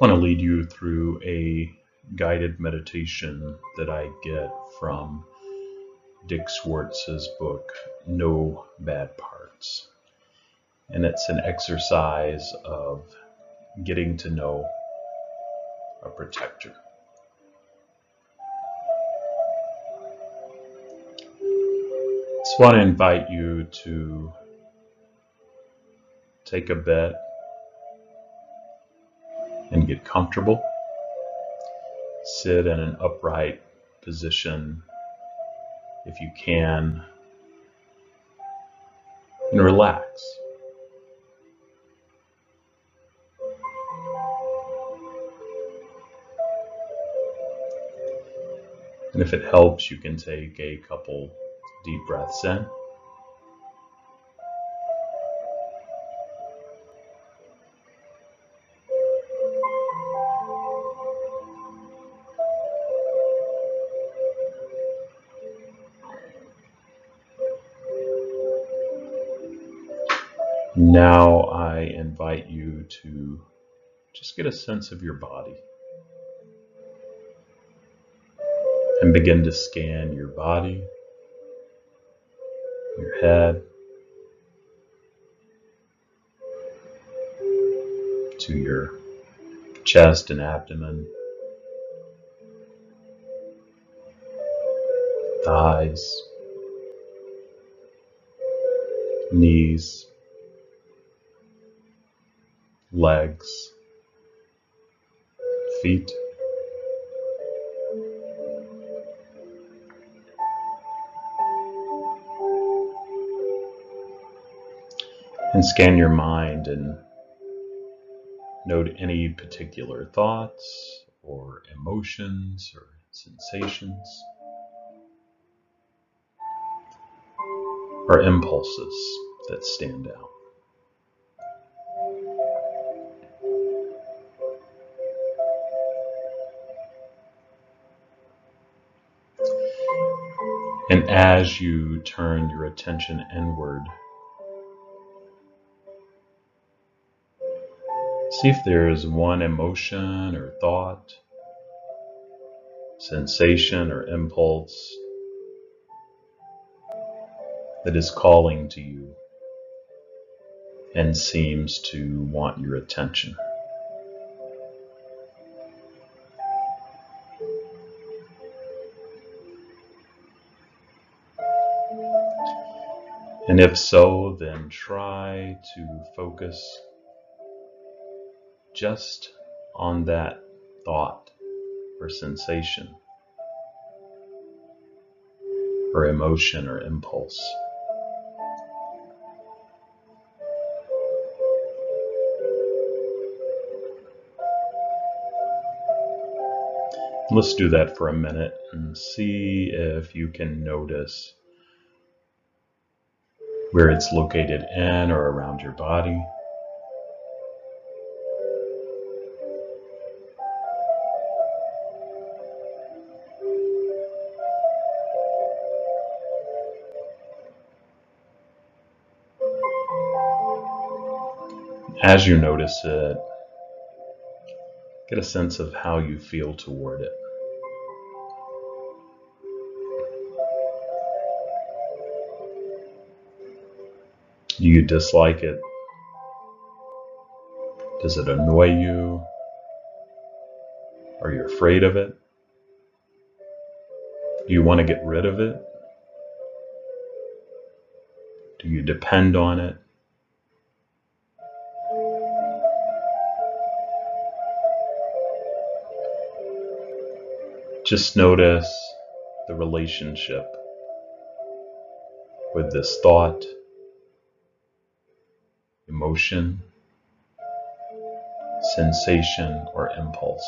Want to lead you through a guided meditation that I get from Dick Schwartz's book, No Bad Parts. And it's an exercise of getting to know a protector. I Just want to invite you to take a bed and get comfortable. Sit in an upright position if you can and relax. And if it helps, you can take a couple deep breaths in. Now I invite you to just get a sense of your body and begin to scan your body, your head, to your chest and abdomen, thighs, knees, legs, feet. And scan your mind and note any particular thoughts or emotions or sensations or impulses that stand out. And as you turn your attention inward, see if there is one emotion or thought, sensation or impulse that is calling to you and seems to want your attention. And if so, then try to focus just on that thought or sensation or emotion or impulse. Let's do that for a minute and see if you can notice where it's located in or around your body. As you notice it, get a sense of how you feel toward it. Do you dislike it? Does it annoy you? Are you afraid of it? Do you want to get rid of it? Do you depend on it? Just notice the relationship with this thought emotion, sensation, or impulse.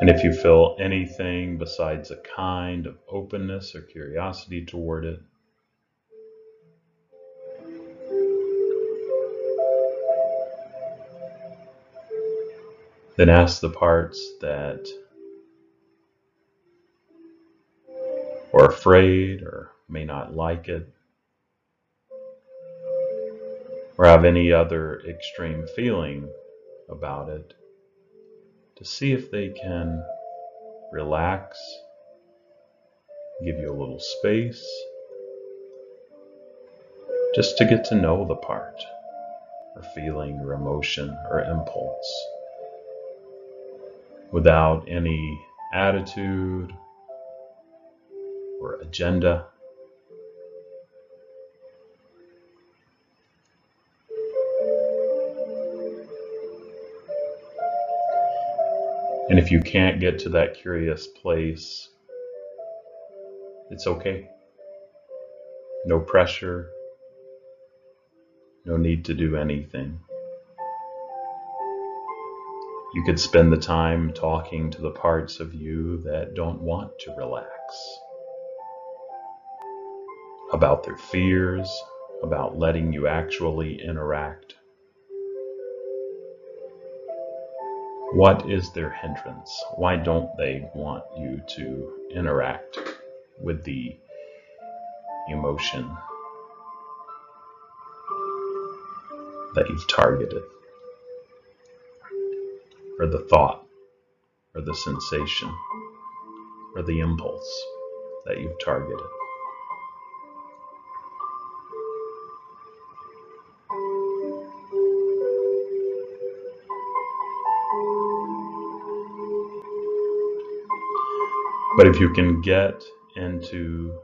And if you feel anything besides a kind of openness or curiosity toward it, then ask the parts that or afraid or may not like it or have any other extreme feeling about it, to see if they can relax, give you a little space, just to get to know the part, or feeling, or emotion, or impulse, without any attitude or agenda. And if you can't get to that curious place, it's okay. No pressure, no need to do anything. You could spend the time talking to the parts of you that don't want to relax about their fears, about letting you actually interact What is their hindrance? Why don't they want you to interact with the emotion that you've targeted? Or the thought, or the sensation, or the impulse that you've targeted? But if you can get into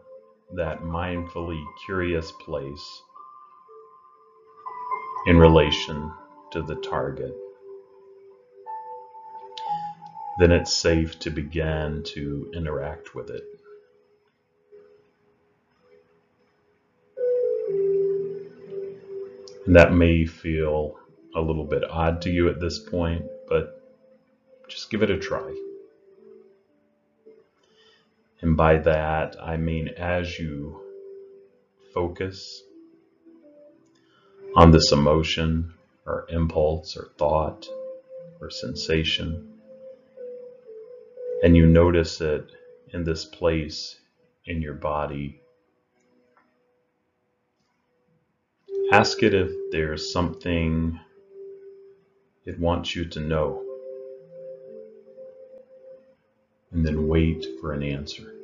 that mindfully curious place in relation to the target, then it's safe to begin to interact with it. And that may feel a little bit odd to you at this point, but just give it a try. By that, I mean as you focus on this emotion or impulse or thought or sensation, and you notice it in this place in your body, ask it if there's something it wants you to know. and then wait for an answer.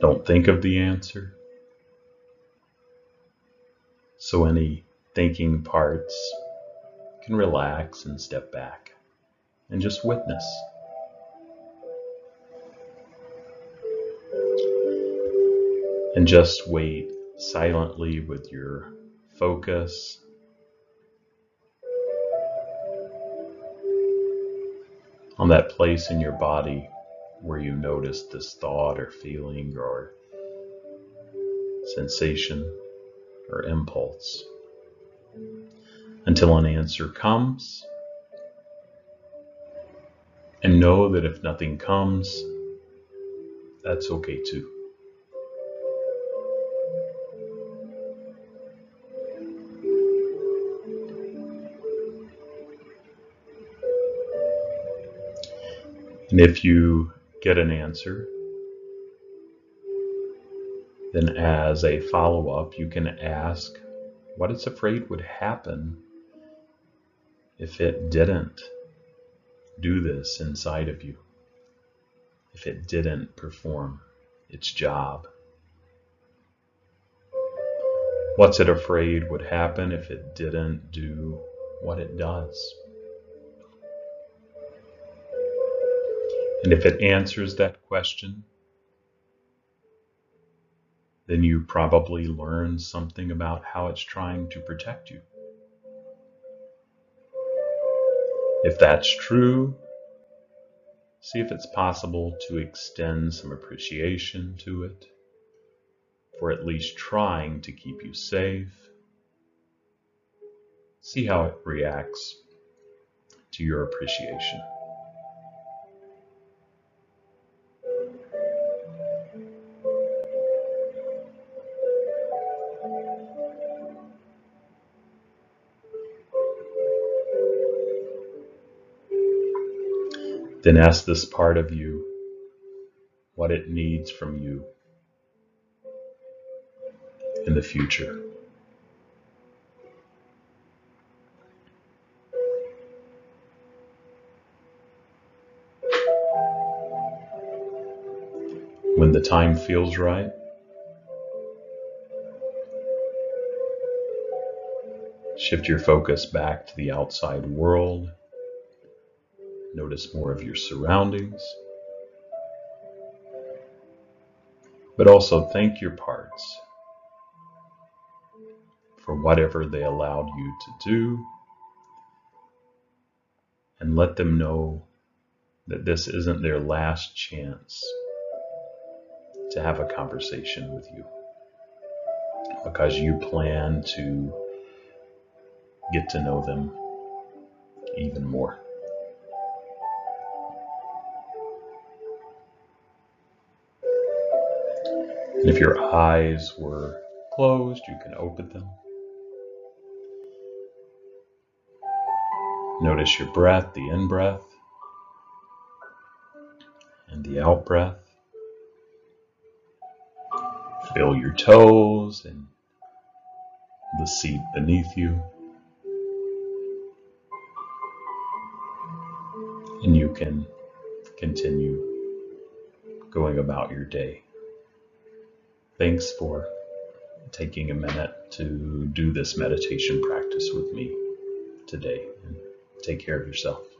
Don't think of the answer. So any thinking parts can relax and step back and just witness. and just wait silently with your focus. On that place in your body where you notice this thought or feeling or sensation or impulse until an answer comes. And know that if nothing comes, that's okay too. And if you get an answer, then as a follow up, you can ask what it's afraid would happen if it didn't do this inside of you, if it didn't perform its job. What's it afraid would happen if it didn't do what it does? And if it answers that question, then you probably learn something about how it's trying to protect you. If that's true, see if it's possible to extend some appreciation to it for at least trying to keep you safe. See how it reacts to your appreciation. Then ask this part of you what it needs from you in the future. When the time feels right, shift your focus back to the outside world. Notice more of your surroundings. But also thank your parts for whatever they allowed you to do. And let them know that this isn't their last chance to have a conversation with you because you plan to get to know them even more. And if your eyes were closed, you can open them. Notice your breath, the in breath and the out breath. Feel your toes and the seat beneath you. And you can continue going about your day. Thanks for taking a minute to do this meditation practice with me today. Take care of yourself.